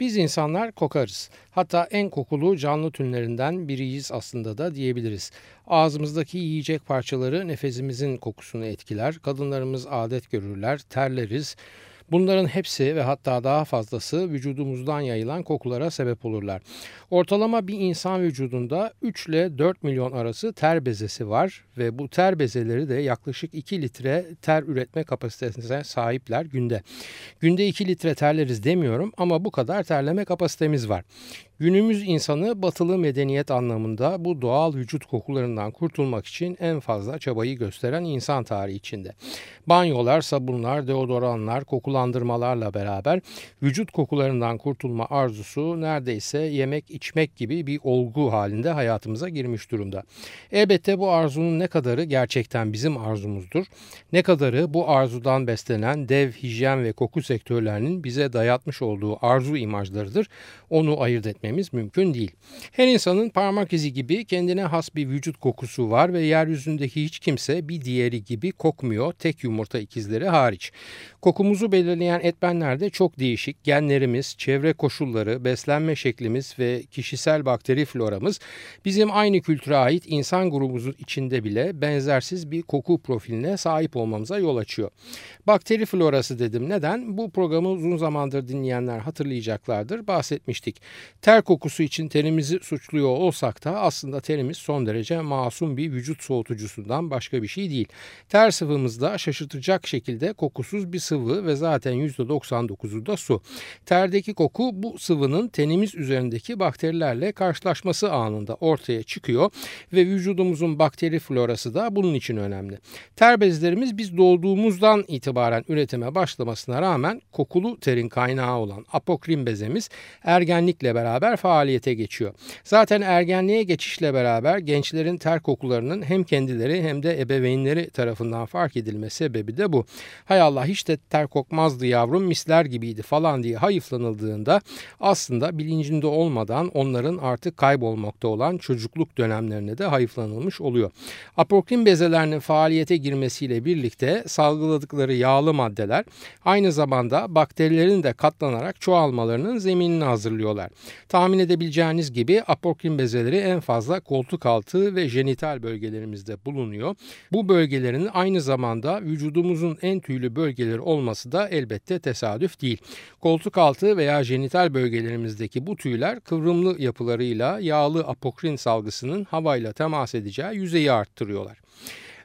Biz insanlar kokarız. Hatta en kokulu canlı türlerinden biriyiz aslında da diyebiliriz. Ağzımızdaki yiyecek parçaları nefesimizin kokusunu etkiler. Kadınlarımız adet görürler, terleriz. Bunların hepsi ve hatta daha fazlası vücudumuzdan yayılan kokulara sebep olurlar. Ortalama bir insan vücudunda 3 ile 4 milyon arası ter bezesi var ve bu ter bezeleri de yaklaşık 2 litre ter üretme kapasitesine sahipler günde. Günde 2 litre terleriz demiyorum ama bu kadar terleme kapasitemiz var. Günümüz insanı batılı medeniyet anlamında bu doğal vücut kokularından kurtulmak için en fazla çabayı gösteren insan tarihi içinde. Banyolar, sabunlar, deodoranlar, kokulandırmalarla beraber vücut kokularından kurtulma arzusu neredeyse yemek içmek gibi bir olgu halinde hayatımıza girmiş durumda. Elbette bu arzunun ne kadarı gerçekten bizim arzumuzdur, ne kadarı bu arzudan beslenen dev hijyen ve koku sektörlerinin bize dayatmış olduğu arzu imajlarıdır onu ayırt etmemiz mümkün değil. Her insanın parmak izi gibi kendine has bir vücut kokusu var ve yeryüzündeki hiç kimse bir diğeri gibi kokmuyor tek yumurta ikizleri hariç. Kokumuzu belirleyen etmenler de çok değişik. Genlerimiz, çevre koşulları, beslenme şeklimiz ve kişisel bakteri floramız bizim aynı kültüre ait insan grubumuzun içinde bile benzersiz bir koku profiline sahip olmamıza yol açıyor. Bakteri florası dedim. Neden? Bu programı uzun zamandır dinleyenler hatırlayacaklardır. Bahsetmiştik. Ter kokusu için terimizi suçluyor olsak da aslında terimiz son derece masum bir vücut soğutucusundan başka bir şey değil. Ter sıvımızda şaşırtacak şekilde kokusuz bir sıvı ve zaten %99'u da su. Terdeki koku bu sıvının tenimiz üzerindeki bakterilerle karşılaşması anında ortaya çıkıyor ve vücudumuzun bakteri florası da bunun için önemli. Ter bezlerimiz biz doğduğumuzdan itibaren üretime başlamasına rağmen kokulu terin kaynağı olan apokrin bezemiz ergenlikle beraber faaliyete geçiyor. Zaten ergenliğe geçişle beraber gençlerin ter kokularının hem kendileri hem de ebeveynleri tarafından fark edilme sebebi de bu. Hay Allah hiç de ter kokmazdı yavrum misler gibiydi falan diye hayıflanıldığında aslında bilincinde olmadan onların artık kaybolmakta olan çocukluk dönemlerine de hayıflanılmış oluyor. Apokrin bezelerinin faaliyete girmesiyle birlikte salgıladıkları yağlı maddeler aynı zamanda bakterilerin de katlanarak çoğalmalarının zeminini hazırlıyorlar. Tahmin edebileceğiniz gibi apokrin bezeleri en fazla koltuk altı ve jenital bölgelerimizde bulunuyor. Bu bölgelerin aynı zamanda vücudumuzun en tüylü bölgeleri olması da elbette tesadüf değil. Koltuk altı veya jenital bölgelerimizdeki bu tüyler kıvrımlı yapılarıyla yağlı apokrin salgısının havayla temas edeceği yüzeyi arttırıyorlar.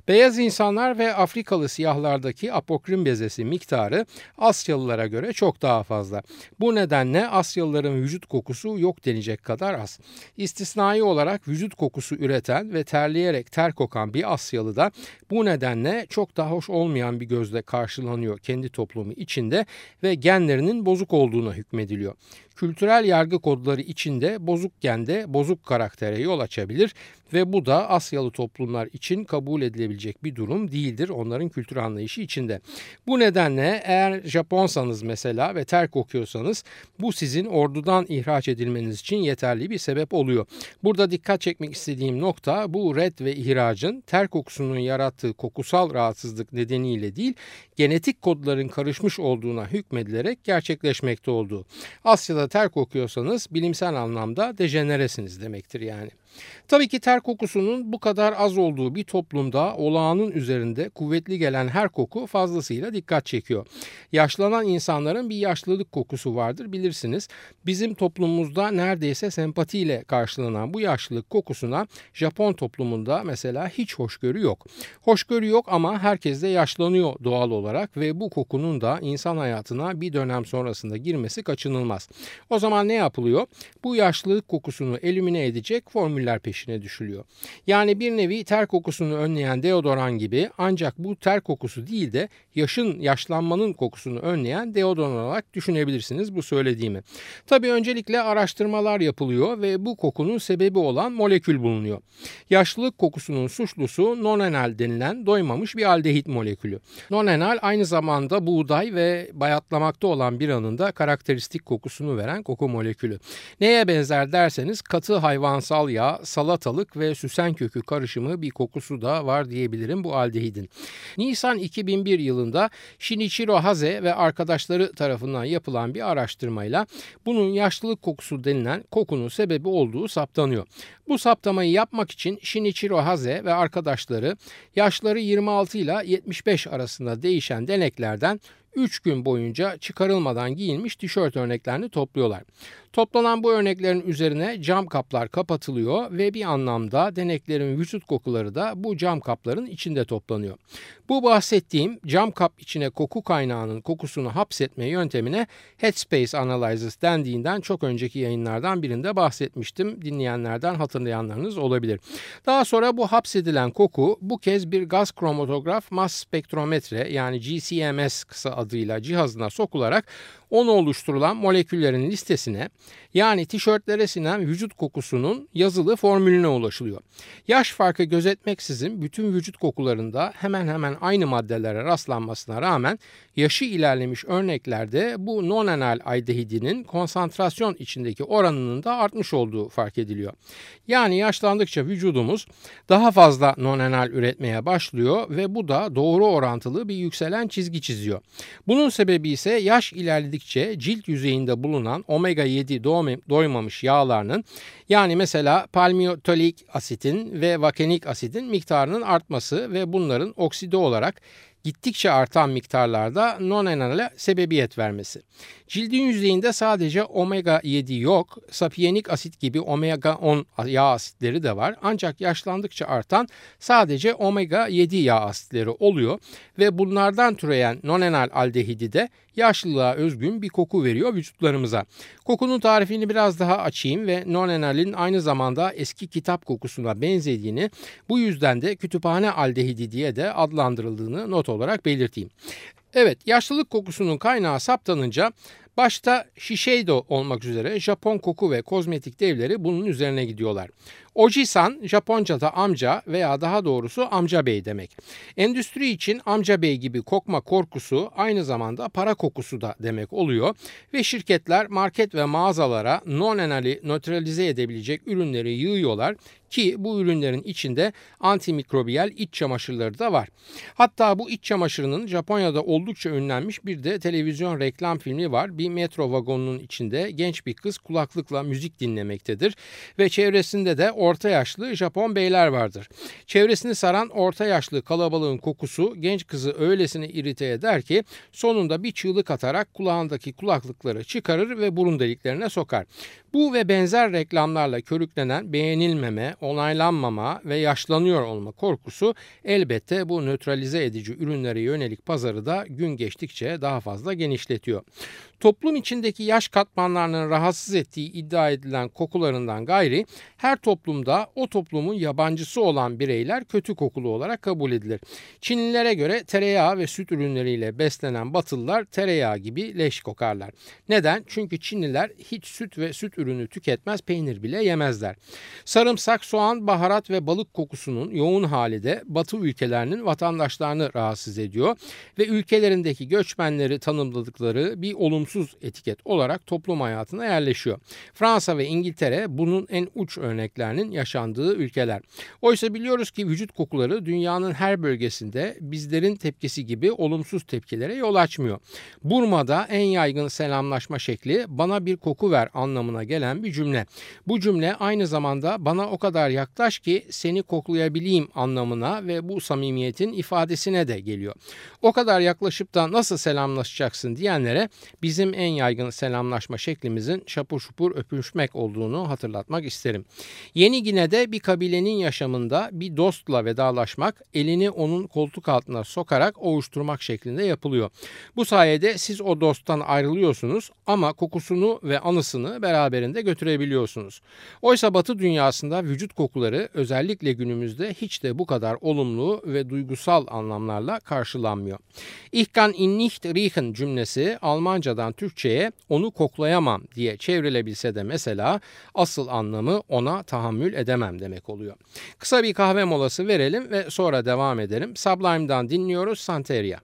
Beyaz insanlar ve Afrikalı siyahlardaki apokrin bezesi miktarı Asyalılara göre çok daha fazla. Bu nedenle Asyalıların vücut kokusu yok denecek kadar az. İstisnai olarak vücut kokusu üreten ve terleyerek ter kokan bir Asyalı da bu nedenle çok da hoş olmayan bir gözle karşılanıyor kendi toplumu içinde ve genlerinin bozuk olduğuna hükmediliyor kültürel yargı kodları içinde bozuk gende bozuk karaktere yol açabilir ve bu da Asyalı toplumlar için kabul edilebilecek bir durum değildir onların kültür anlayışı içinde. Bu nedenle eğer Japonsanız mesela ve ter kokuyorsanız bu sizin ordudan ihraç edilmeniz için yeterli bir sebep oluyor. Burada dikkat çekmek istediğim nokta bu red ve ihracın ter kokusunun yarattığı kokusal rahatsızlık nedeniyle değil genetik kodların karışmış olduğuna hükmedilerek gerçekleşmekte olduğu. Asya'da ter kokuyorsanız bilimsel anlamda dejeneresiniz demektir yani. Tabii ki ter kokusunun bu kadar az olduğu bir toplumda olağanın üzerinde kuvvetli gelen her koku fazlasıyla dikkat çekiyor. Yaşlanan insanların bir yaşlılık kokusu vardır bilirsiniz. Bizim toplumumuzda neredeyse sempatiyle karşılanan bu yaşlılık kokusuna Japon toplumunda mesela hiç hoşgörü yok. Hoşgörü yok ama herkes de yaşlanıyor doğal olarak ve bu kokunun da insan hayatına bir dönem sonrasında girmesi kaçınılmaz. O zaman ne yapılıyor? Bu yaşlılık kokusunu elimine edecek formül formüller peşine düşülüyor. Yani bir nevi ter kokusunu önleyen deodoran gibi ancak bu ter kokusu değil de yaşın yaşlanmanın kokusunu önleyen deodoran olarak düşünebilirsiniz bu söylediğimi. Tabii öncelikle araştırmalar yapılıyor ve bu kokunun sebebi olan molekül bulunuyor. Yaşlılık kokusunun suçlusu nonenal denilen doymamış bir aldehit molekülü. Nonenal aynı zamanda buğday ve bayatlamakta olan bir anında karakteristik kokusunu veren koku molekülü. Neye benzer derseniz katı hayvansal yağ, salatalık ve süsen kökü karışımı bir kokusu da var diyebilirim bu aldehidin. Nisan 2001 yılında Shinichiro Haze ve arkadaşları tarafından yapılan bir araştırmayla bunun yaşlılık kokusu denilen kokunun sebebi olduğu saptanıyor. Bu saptamayı yapmak için Shinichiro Haze ve arkadaşları yaşları 26 ile 75 arasında değişen deneklerden 3 gün boyunca çıkarılmadan giyilmiş tişört örneklerini topluyorlar. Toplanan bu örneklerin üzerine cam kaplar kapatılıyor ve bir anlamda deneklerin vücut kokuları da bu cam kapların içinde toplanıyor. Bu bahsettiğim cam kap içine koku kaynağının kokusunu hapsetme yöntemine Headspace Analysis dendiğinden çok önceki yayınlardan birinde bahsetmiştim. Dinleyenlerden hatırlayanlarınız olabilir. Daha sonra bu hapsedilen koku bu kez bir gaz kromatograf mass spektrometre yani GCMS kısa adıyla cihazına sokularak onu oluşturulan moleküllerin listesine yani tişörtlere sinen vücut kokusunun yazılı formülüne ulaşılıyor. Yaş farkı gözetmeksizin bütün vücut kokularında hemen hemen aynı maddelere rastlanmasına rağmen yaşı ilerlemiş örneklerde bu nonenal aldehidinin konsantrasyon içindeki oranının da artmış olduğu fark ediliyor. Yani yaşlandıkça vücudumuz daha fazla nonenal üretmeye başlıyor ve bu da doğru orantılı bir yükselen çizgi çiziyor. Bunun sebebi ise yaş ilerledikçe cilt yüzeyinde bulunan omega 7 doymamış yağlarının yani mesela palmitolik asitin ve vakenik asidin miktarının artması ve bunların okside olarak gittikçe artan miktarlarda non-enale sebebiyet vermesi. Cildin yüzeyinde sadece omega 7 yok, sapiyenik asit gibi omega 10 yağ asitleri de var. Ancak yaşlandıkça artan sadece omega 7 yağ asitleri oluyor ve bunlardan türeyen nonenal aldehidi de yaşlılığa özgün bir koku veriyor vücutlarımıza. Kokunun tarifini biraz daha açayım ve nonenalin aynı zamanda eski kitap kokusuna benzediğini bu yüzden de kütüphane aldehidi diye de adlandırıldığını not olarak belirteyim. Evet yaşlılık kokusunun kaynağı saptanınca başta Shiseido olmak üzere Japon koku ve kozmetik devleri bunun üzerine gidiyorlar. Oji-san Japonca'da amca veya daha doğrusu amca bey demek. Endüstri için amca bey gibi kokma korkusu aynı zamanda para kokusu da demek oluyor ve şirketler market ve mağazalara non-enali nötralize edebilecek ürünleri yığıyorlar ki bu ürünlerin içinde antimikrobiyal iç çamaşırları da var. Hatta bu iç çamaşırının Japonya'da oldukça ünlenmiş bir de televizyon reklam filmi var. Bir metro vagonunun içinde genç bir kız kulaklıkla müzik dinlemektedir ve çevresinde de orta yaşlı Japon beyler vardır. Çevresini saran orta yaşlı kalabalığın kokusu genç kızı öylesine irite eder ki sonunda bir çığlık atarak kulağındaki kulaklıkları çıkarır ve burun deliklerine sokar. Bu ve benzer reklamlarla körüklenen beğenilmeme, onaylanmama ve yaşlanıyor olma korkusu elbette bu nötralize edici ürünlere yönelik pazarı da gün geçtikçe daha fazla genişletiyor. Toplum içindeki yaş katmanlarının rahatsız ettiği iddia edilen kokularından gayri her toplumda o toplumun yabancısı olan bireyler kötü kokulu olarak kabul edilir. Çinlilere göre tereyağı ve süt ürünleriyle beslenen Batılılar tereyağı gibi leş kokarlar. Neden? Çünkü Çinliler hiç süt ve süt ürünü tüketmez, peynir bile yemezler. Sarımsak, soğan, baharat ve balık kokusunun yoğun hali de Batı ülkelerinin vatandaşlarını rahatsız ediyor ve ülkelerindeki göçmenleri tanımladıkları bir olumsuz etiket olarak toplum hayatına yerleşiyor. Fransa ve İngiltere bunun en uç örneklerinin yaşandığı ülkeler. Oysa biliyoruz ki vücut kokuları dünyanın her bölgesinde bizlerin tepkisi gibi olumsuz tepkilere yol açmıyor. Burma'da en yaygın selamlaşma şekli bana bir koku ver anlamına gelen bir cümle. Bu cümle aynı zamanda bana o kadar yaklaş ki seni koklayabileyim anlamına ve bu samimiyetin ifadesine de geliyor. O kadar yaklaşıp da nasıl selamlaşacaksın diyenlere bizim en yaygın selamlaşma şeklimizin şapur şupur öpüşmek olduğunu hatırlatmak isterim. Yeni Gine'de bir kabilenin yaşamında bir dostla vedalaşmak elini onun koltuk altına sokarak ovuşturmak şeklinde yapılıyor. Bu sayede siz o dosttan ayrılıyorsunuz ama kokusunu ve anısını beraberinde götürebiliyorsunuz. Oysa batı dünyasında vücut kokuları özellikle günümüzde hiç de bu kadar olumlu ve duygusal anlamlarla karşılanmıyor. Ich kann ihn nicht riechen cümlesi Almancadan Türkçe'ye onu koklayamam diye çevrilebilse de mesela asıl anlamı ona tahammül edemem demek oluyor. Kısa bir kahve molası verelim ve sonra devam edelim. Sublime'dan dinliyoruz Santeria.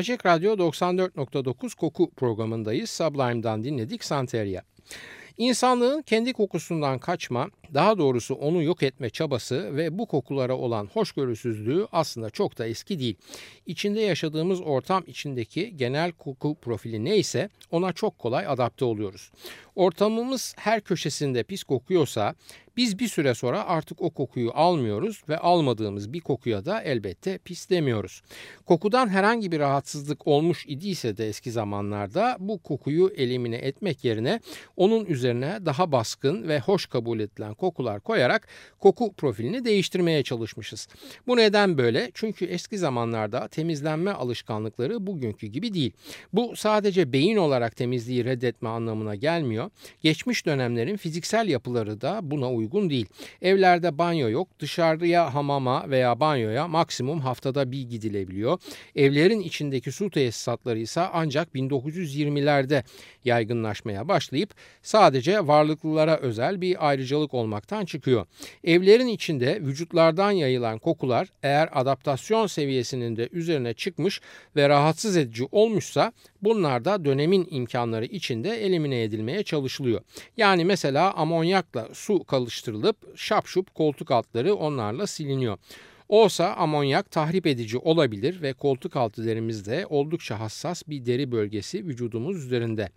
Açık Radyo 94.9 Koku programındayız. Sublime'dan dinledik Santeria. İnsanlığın kendi kokusundan kaçma, daha doğrusu onu yok etme çabası ve bu kokulara olan hoşgörüsüzlüğü aslında çok da eski değil. İçinde yaşadığımız ortam içindeki genel koku profili neyse ona çok kolay adapte oluyoruz. Ortamımız her köşesinde pis kokuyorsa biz bir süre sonra artık o kokuyu almıyoruz ve almadığımız bir kokuya da elbette pis demiyoruz. Kokudan herhangi bir rahatsızlık olmuş idiyse de eski zamanlarda bu kokuyu elimine etmek yerine onun üzerine daha baskın ve hoş kabul edilen kokular koyarak koku profilini değiştirmeye çalışmışız. Bu neden böyle? Çünkü eski zamanlarda temizlenme alışkanlıkları bugünkü gibi değil. Bu sadece beyin olarak temizliği reddetme anlamına gelmiyor. Geçmiş dönemlerin fiziksel yapıları da buna uygun değil. Evlerde banyo yok, dışarıya hamama veya banyoya maksimum haftada bir gidilebiliyor. Evlerin içindeki su tesisatları ise ancak 1920'lerde yaygınlaşmaya başlayıp sadece varlıklılara özel bir ayrıcalık olmaktan çıkıyor. Evlerin içinde vücutlardan yayılan kokular eğer adaptasyon seviyesinin de üzerine çıkmış ve rahatsız edici olmuşsa bunlar da dönemin imkanları içinde elimine edilmeye çalışılıyor. Yani mesela amonyakla su kalıştırılıp şapşup koltuk altları onlarla siliniyor. Olsa amonyak tahrip edici olabilir ve koltuk altı derimizde oldukça hassas bir deri bölgesi vücudumuz üzerinde.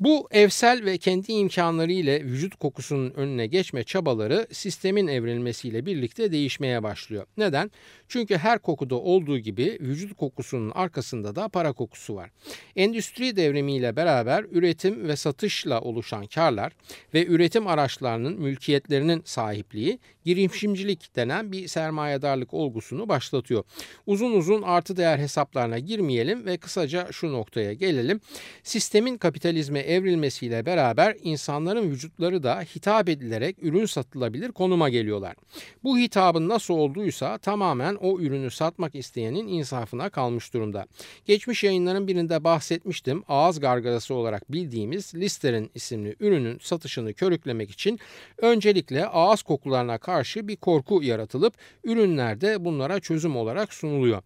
Bu evsel ve kendi imkanları ile vücut kokusunun önüne geçme çabaları sistemin evrilmesiyle birlikte değişmeye başlıyor. Neden? Çünkü her kokuda olduğu gibi vücut kokusunun arkasında da para kokusu var. Endüstri devrimiyle beraber üretim ve satışla oluşan karlar ve üretim araçlarının mülkiyetlerinin sahipliği girişimcilik denen bir sermayedarlık olgusunu başlatıyor. Uzun uzun artı değer hesaplarına girmeyelim ve kısaca şu noktaya gelelim. Sistemin kapitalizme evrilmesiyle beraber insanların vücutları da hitap edilerek ürün satılabilir konuma geliyorlar. Bu hitabın nasıl olduysa tamamen o ürünü satmak isteyenin insafına kalmış durumda. Geçmiş yayınların birinde bahsetmiştim. Ağız gargarası olarak bildiğimiz Lister'in isimli ürünün satışını körüklemek için öncelikle ağız kokularına karşı bir korku yaratılıp ürünlerde bunlara çözüm olarak sunuluyor.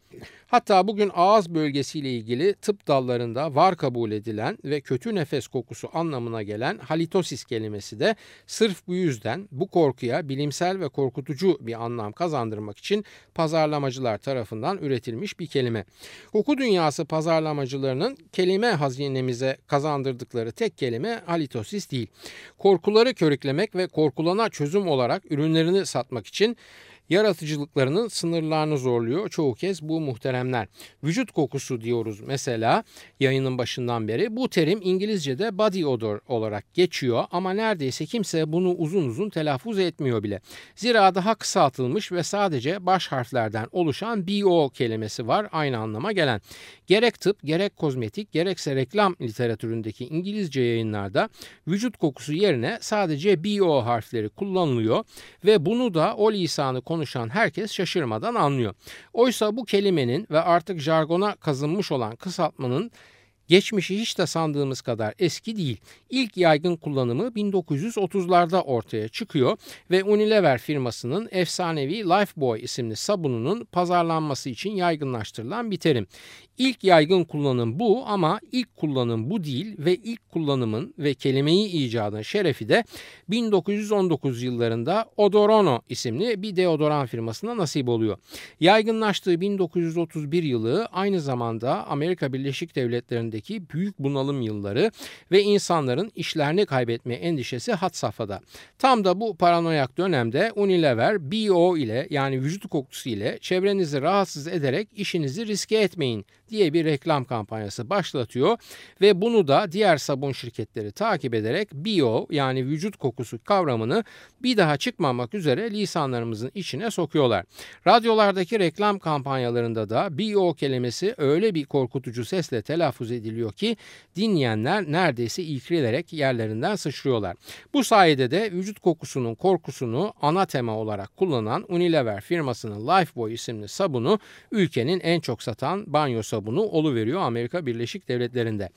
Hatta bugün ağız bölgesiyle ilgili tıp dallarında var kabul edilen ve kötü nefes kokusu anlamına gelen halitosis kelimesi de sırf bu yüzden bu korkuya bilimsel ve korkutucu bir anlam kazandırmak için pazarlamacılar tarafından üretilmiş bir kelime. Koku dünyası pazarlamacılarının kelime hazinemize kazandırdıkları tek kelime halitosis değil. Korkuları körüklemek ve korkulana çözüm olarak ürünlerini satmak için yaratıcılıklarının sınırlarını zorluyor çoğu kez bu muhteremler. Vücut kokusu diyoruz mesela yayının başından beri. Bu terim İngilizce'de body odor olarak geçiyor ama neredeyse kimse bunu uzun uzun telaffuz etmiyor bile. Zira daha kısaltılmış ve sadece baş harflerden oluşan BO kelimesi var aynı anlama gelen. Gerek tıp, gerek kozmetik, gerekse reklam literatüründeki İngilizce yayınlarda vücut kokusu yerine sadece BO harfleri kullanılıyor ve bunu da o lisanı konuşan herkes şaşırmadan anlıyor. Oysa bu kelimenin ve artık jargona kazınmış olan kısaltmanın Geçmişi hiç de sandığımız kadar eski değil. İlk yaygın kullanımı 1930'larda ortaya çıkıyor ve Unilever firmasının efsanevi Lifebuoy isimli sabununun pazarlanması için yaygınlaştırılan bir terim. İlk yaygın kullanım bu ama ilk kullanım bu değil ve ilk kullanımın ve kelimeyi icadın şerefi de 1919 yıllarında Odorono isimli bir deodoran firmasına nasip oluyor. Yaygınlaştığı 1931 yılı aynı zamanda Amerika Birleşik Devletleri'ndeki büyük bunalım yılları ve insanların işlerini kaybetme endişesi hat safhada. Tam da bu paranoyak dönemde Unilever BO ile yani vücut kokusu ile çevrenizi rahatsız ederek işinizi riske etmeyin diye bir reklam kampanyası başlatıyor ve bunu da diğer sabun şirketleri takip ederek bio yani vücut kokusu kavramını bir daha çıkmamak üzere lisanlarımızın içine sokuyorlar. Radyolardaki reklam kampanyalarında da bio kelimesi öyle bir korkutucu sesle telaffuz ediliyor ki dinleyenler neredeyse ilkilerek yerlerinden sıçrıyorlar. Bu sayede de vücut kokusunun korkusunu ana tema olarak kullanan Unilever firmasının Lifebuoy isimli sabunu ülkenin en çok satan banyo sabunu sabunu veriyor Amerika Birleşik Devletleri'nde.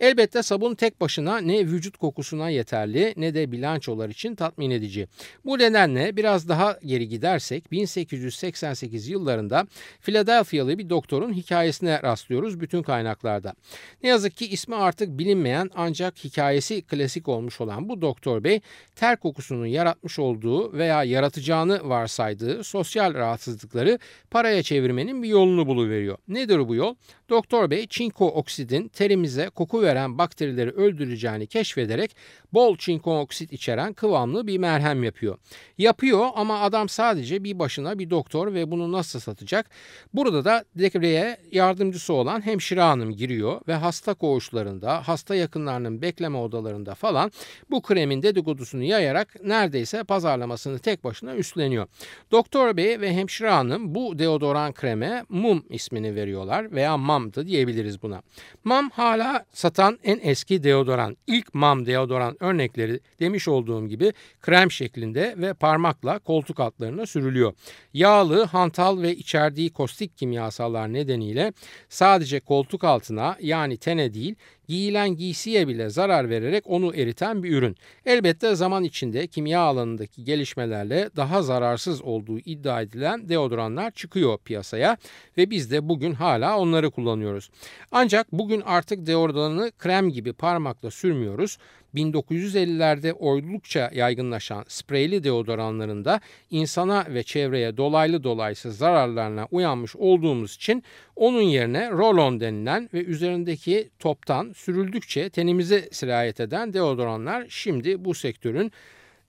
Elbette sabun tek başına ne vücut kokusuna yeterli ne de bilançolar için tatmin edici. Bu nedenle biraz daha geri gidersek 1888 yıllarında Philadelphia'lı bir doktorun hikayesine rastlıyoruz bütün kaynaklarda. Ne yazık ki ismi artık bilinmeyen ancak hikayesi klasik olmuş olan bu doktor bey ter kokusunun yaratmış olduğu veya yaratacağını varsaydığı sosyal rahatsızlıkları paraya çevirmenin bir yolunu buluveriyor. Nedir bu yol? Doktor bey çinko oksidin terimize koku veren bakterileri öldüreceğini keşfederek bol çinko oksit içeren kıvamlı bir merhem yapıyor. Yapıyor ama adam sadece bir başına bir doktor ve bunu nasıl satacak? Burada da devreye yardımcısı olan hemşire hanım giriyor ve hasta koğuşlarında, hasta yakınlarının bekleme odalarında falan bu kremin dedikodusunu yayarak neredeyse pazarlamasını tek başına üstleniyor. Doktor bey ve hemşire hanım bu deodoran kreme mum ismini veriyorlar veya mam da diyebiliriz buna. Mam hala satan en eski deodoran. İlk mam deodoran örnekleri demiş olduğum gibi krem şeklinde ve parmakla koltuk altlarına sürülüyor. Yağlı, hantal ve içerdiği kostik kimyasallar nedeniyle sadece koltuk altına yani tene değil giyilen giysiye bile zarar vererek onu eriten bir ürün. Elbette zaman içinde kimya alanındaki gelişmelerle daha zararsız olduğu iddia edilen deodoranlar çıkıyor piyasaya ve biz de bugün hala onları kullanıyoruz. Ancak bugün artık deodoranı krem gibi parmakla sürmüyoruz. 1950'lerde oldukça yaygınlaşan spreyli deodoranlarında insana ve çevreye dolaylı dolaysız zararlarına uyanmış olduğumuz için Onun yerine roll-on denilen ve üzerindeki toptan sürüldükçe tenimize sirayet eden deodoranlar şimdi bu sektörün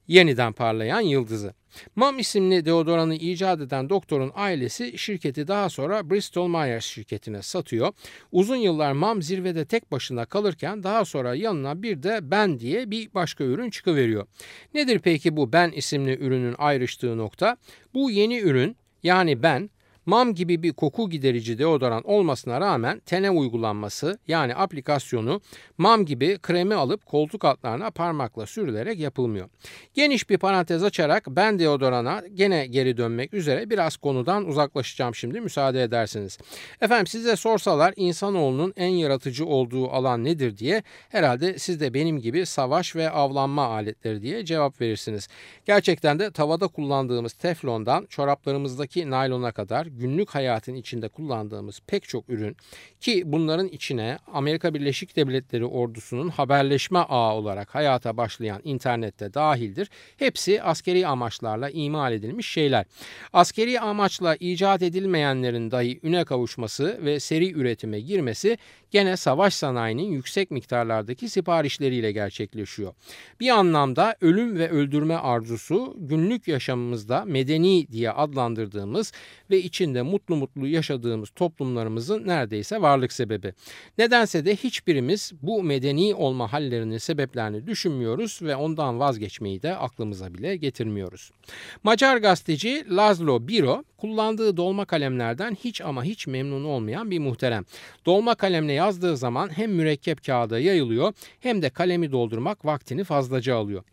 yeniden parlayan yıldızı. MAM isimli deodoranı icat eden doktorun ailesi şirketi daha sonra Bristol Myers şirketine satıyor. Uzun yıllar MAM zirvede tek başına kalırken daha sonra yanına bir de Ben diye bir başka ürün çıkıveriyor. Nedir peki bu Ben isimli ürünün ayrıştığı nokta? Bu yeni ürün yani Ben MAM gibi bir koku giderici deodoran olmasına rağmen tene uygulanması yani aplikasyonu MAM gibi kremi alıp koltuk altlarına parmakla sürülerek yapılmıyor. Geniş bir parantez açarak ben deodorana gene geri dönmek üzere biraz konudan uzaklaşacağım şimdi müsaade ederseniz. Efendim size sorsalar insanoğlunun en yaratıcı olduğu alan nedir diye herhalde siz de benim gibi savaş ve avlanma aletleri diye cevap verirsiniz. Gerçekten de tavada kullandığımız teflondan çoraplarımızdaki naylona kadar günlük hayatın içinde kullandığımız pek çok ürün ki bunların içine Amerika Birleşik Devletleri ordusunun haberleşme ağı olarak hayata başlayan internette dahildir. Hepsi askeri amaçlarla imal edilmiş şeyler. Askeri amaçla icat edilmeyenlerin dahi üne kavuşması ve seri üretime girmesi gene savaş sanayinin yüksek miktarlardaki siparişleriyle gerçekleşiyor. Bir anlamda ölüm ve öldürme arzusu günlük yaşamımızda medeni diye adlandırdığımız ve içinde mutlu mutlu yaşadığımız toplumlarımızın neredeyse varlık sebebi. Nedense de hiçbirimiz bu medeni olma hallerinin sebeplerini düşünmüyoruz ve ondan vazgeçmeyi de aklımıza bile getirmiyoruz. Macar gazeteci Laszlo Biro kullandığı dolma kalemlerden hiç ama hiç memnun olmayan bir muhterem. Dolma kalemle yazdığı zaman hem mürekkep kağıda yayılıyor hem de kalemi doldurmak vaktini fazlaca alıyor.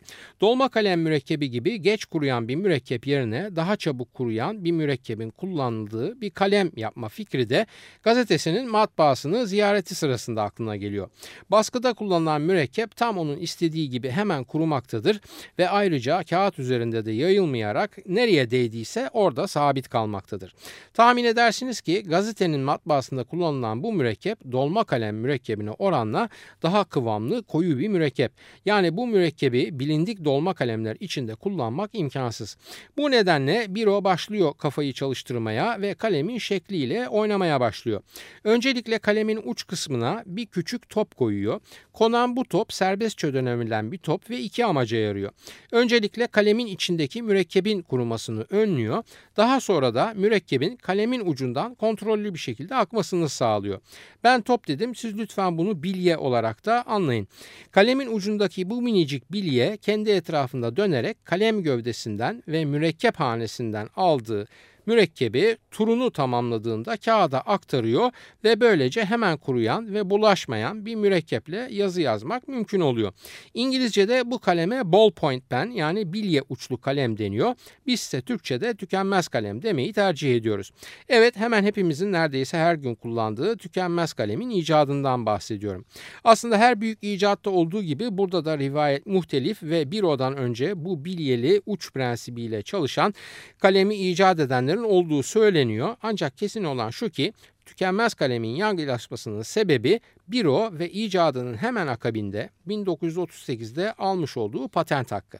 Dolma kalem mürekkebi gibi geç kuruyan bir mürekkep yerine daha çabuk kuruyan bir mürekkebin kullanıldığı bir kalem yapma fikri de gazetesinin matbaasını ziyareti sırasında aklına geliyor. Baskıda kullanılan mürekkep tam onun istediği gibi hemen kurumaktadır ve ayrıca kağıt üzerinde de yayılmayarak nereye değdiyse orada sabit kalmaktadır. Tahmin edersiniz ki gazetenin matbaasında kullanılan bu mürekkep dolma kalem mürekkebine oranla daha kıvamlı koyu bir mürekkep. Yani bu mürekkebi bilindik dolma kalemler içinde kullanmak imkansız. Bu nedenle Biro başlıyor kafayı çalıştırmaya ve kalemin şekliyle oynamaya başlıyor. Öncelikle kalemin uç kısmına bir küçük top koyuyor. Konan bu top serbestçe dönebilen bir top ve iki amaca yarıyor. Öncelikle kalemin içindeki mürekkebin kurumasını önlüyor. Daha sonra da mürekkebin kalemin ucundan kontrollü bir şekilde akmasını sağlıyor. Ben top dedim siz lütfen bunu bilye olarak da anlayın. Kalemin ucundaki bu minicik bilye kendi etrafında dönerek kalem gövdesinden ve mürekkep hanesinden aldığı mürekkebi turunu tamamladığında kağıda aktarıyor ve böylece hemen kuruyan ve bulaşmayan bir mürekkeple yazı yazmak mümkün oluyor. İngilizce'de bu kaleme ballpoint pen yani bilye uçlu kalem deniyor. Biz ise Türkçe'de tükenmez kalem demeyi tercih ediyoruz. Evet hemen hepimizin neredeyse her gün kullandığı tükenmez kalemin icadından bahsediyorum. Aslında her büyük icatta olduğu gibi burada da rivayet muhtelif ve bir odan önce bu bilyeli uç prensibiyle çalışan kalemi icat edenlerin olduğu söyleniyor. Ancak kesin olan şu ki tükenmez kalemin yaygılaşmasının sebebi Biro ve icadının hemen akabinde 1938'de almış olduğu patent hakkı.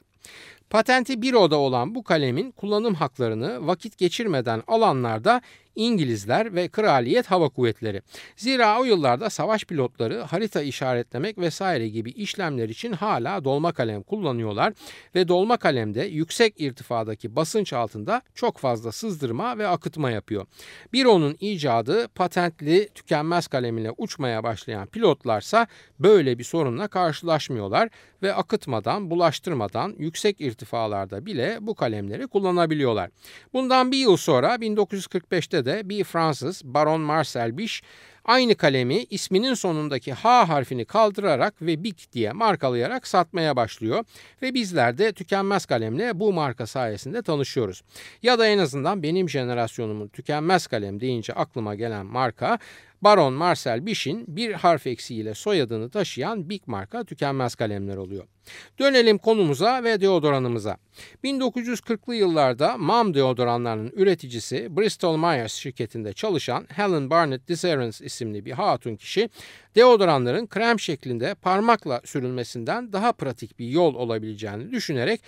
Patenti Biro'da olan bu kalemin kullanım haklarını vakit geçirmeden alanlarda İngilizler ve Kraliyet Hava Kuvvetleri. Zira o yıllarda savaş pilotları harita işaretlemek vesaire gibi işlemler için hala dolma kalem kullanıyorlar ve dolma kalemde yüksek irtifadaki basınç altında çok fazla sızdırma ve akıtma yapıyor. Biro'nun icadı patentli tükenmez kalem ile uçmaya başlayan pilotlarsa böyle bir sorunla karşılaşmıyorlar ve akıtmadan, bulaştırmadan yüksek irtifalarda bile bu kalemleri kullanabiliyorlar. Bundan bir yıl sonra 1945'te de bir Fransız Baron Marcel Biche aynı kalemi isminin sonundaki H harfini kaldırarak ve Bic diye markalayarak satmaya başlıyor ve bizler de tükenmez kalemle bu marka sayesinde tanışıyoruz. Ya da en azından benim jenerasyonumun tükenmez kalem deyince aklıma gelen marka Baron Marcel Biche'in bir harf eksiğiyle soyadını taşıyan Bic marka tükenmez kalemler oluyor. Dönelim konumuza ve deodoranımıza. 1940'lı yıllarda MAM deodoranlarının üreticisi Bristol Myers şirketinde çalışan Helen Barnett Disarens isimli bir hatun kişi deodoranların krem şeklinde parmakla sürülmesinden daha pratik bir yol olabileceğini düşünerek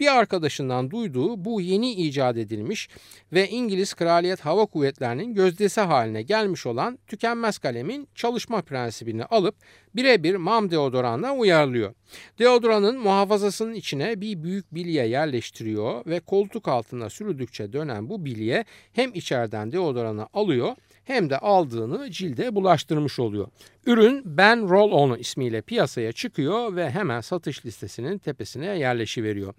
bir arkadaşından duyduğu bu yeni icat edilmiş ve İngiliz Kraliyet Hava Kuvvetleri'nin gözdesi haline gelmiş olan tükenmez kalemin çalışma prensibini alıp birebir mam deodoranla uyarlıyor. Deodoranın muhafazasının içine bir büyük bilye yerleştiriyor ve koltuk altına sürüldükçe dönen bu bilye hem içeriden deodoranı alıyor hem de aldığını cilde bulaştırmış oluyor. Ürün Ben Roll On ismiyle piyasaya çıkıyor ve hemen satış listesinin tepesine yerleşiveriyor.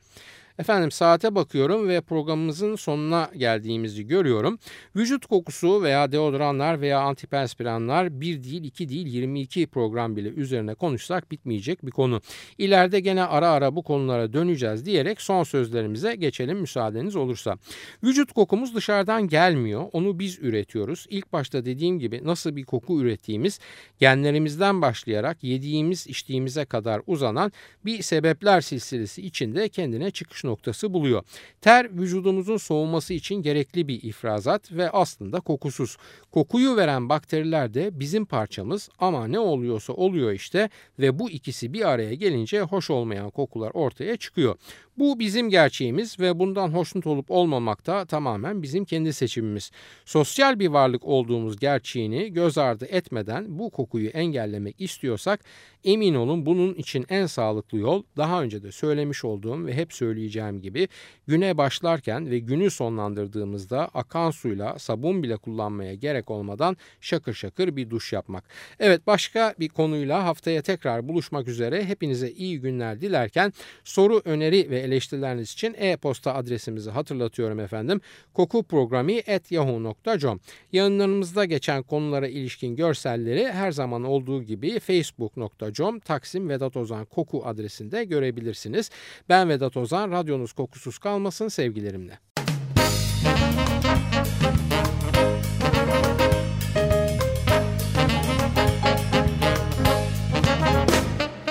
Efendim saate bakıyorum ve programımızın sonuna geldiğimizi görüyorum. Vücut kokusu veya deodoranlar veya antiperspiranlar bir değil iki değil 22 program bile üzerine konuşsak bitmeyecek bir konu. İleride gene ara ara bu konulara döneceğiz diyerek son sözlerimize geçelim müsaadeniz olursa. Vücut kokumuz dışarıdan gelmiyor. Onu biz üretiyoruz. İlk başta dediğim gibi nasıl bir koku ürettiğimiz genlerimizden başlayarak yediğimiz içtiğimize kadar uzanan bir sebepler silsilesi içinde kendine noktası buluyor. Ter vücudumuzun soğuması için gerekli bir ifrazat ve aslında kokusuz. Kokuyu veren bakteriler de bizim parçamız ama ne oluyorsa oluyor işte ve bu ikisi bir araya gelince hoş olmayan kokular ortaya çıkıyor. Bu bizim gerçeğimiz ve bundan hoşnut olup olmamak da tamamen bizim kendi seçimimiz. Sosyal bir varlık olduğumuz gerçeğini göz ardı etmeden bu kokuyu engellemek istiyorsak emin olun bunun için en sağlıklı yol daha önce de söylemiş olduğum ve hep söyleyeceğim gibi güne başlarken ve günü sonlandırdığımızda akan suyla sabun bile kullanmaya gerek olmadan şakır şakır bir duş yapmak. Evet başka bir konuyla haftaya tekrar buluşmak üzere hepinize iyi günler dilerken soru, öneri ve eleştirileriniz için e-posta adresimizi hatırlatıyorum efendim. kokuprogrami.yahoo.com Yayınlarımızda geçen konulara ilişkin görselleri her zaman olduğu gibi facebook.com Taksim Vedat Ozan Koku adresinde görebilirsiniz. Ben Vedat Ozan, radyonuz kokusuz kalmasın sevgilerimle.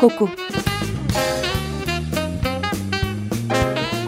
Koku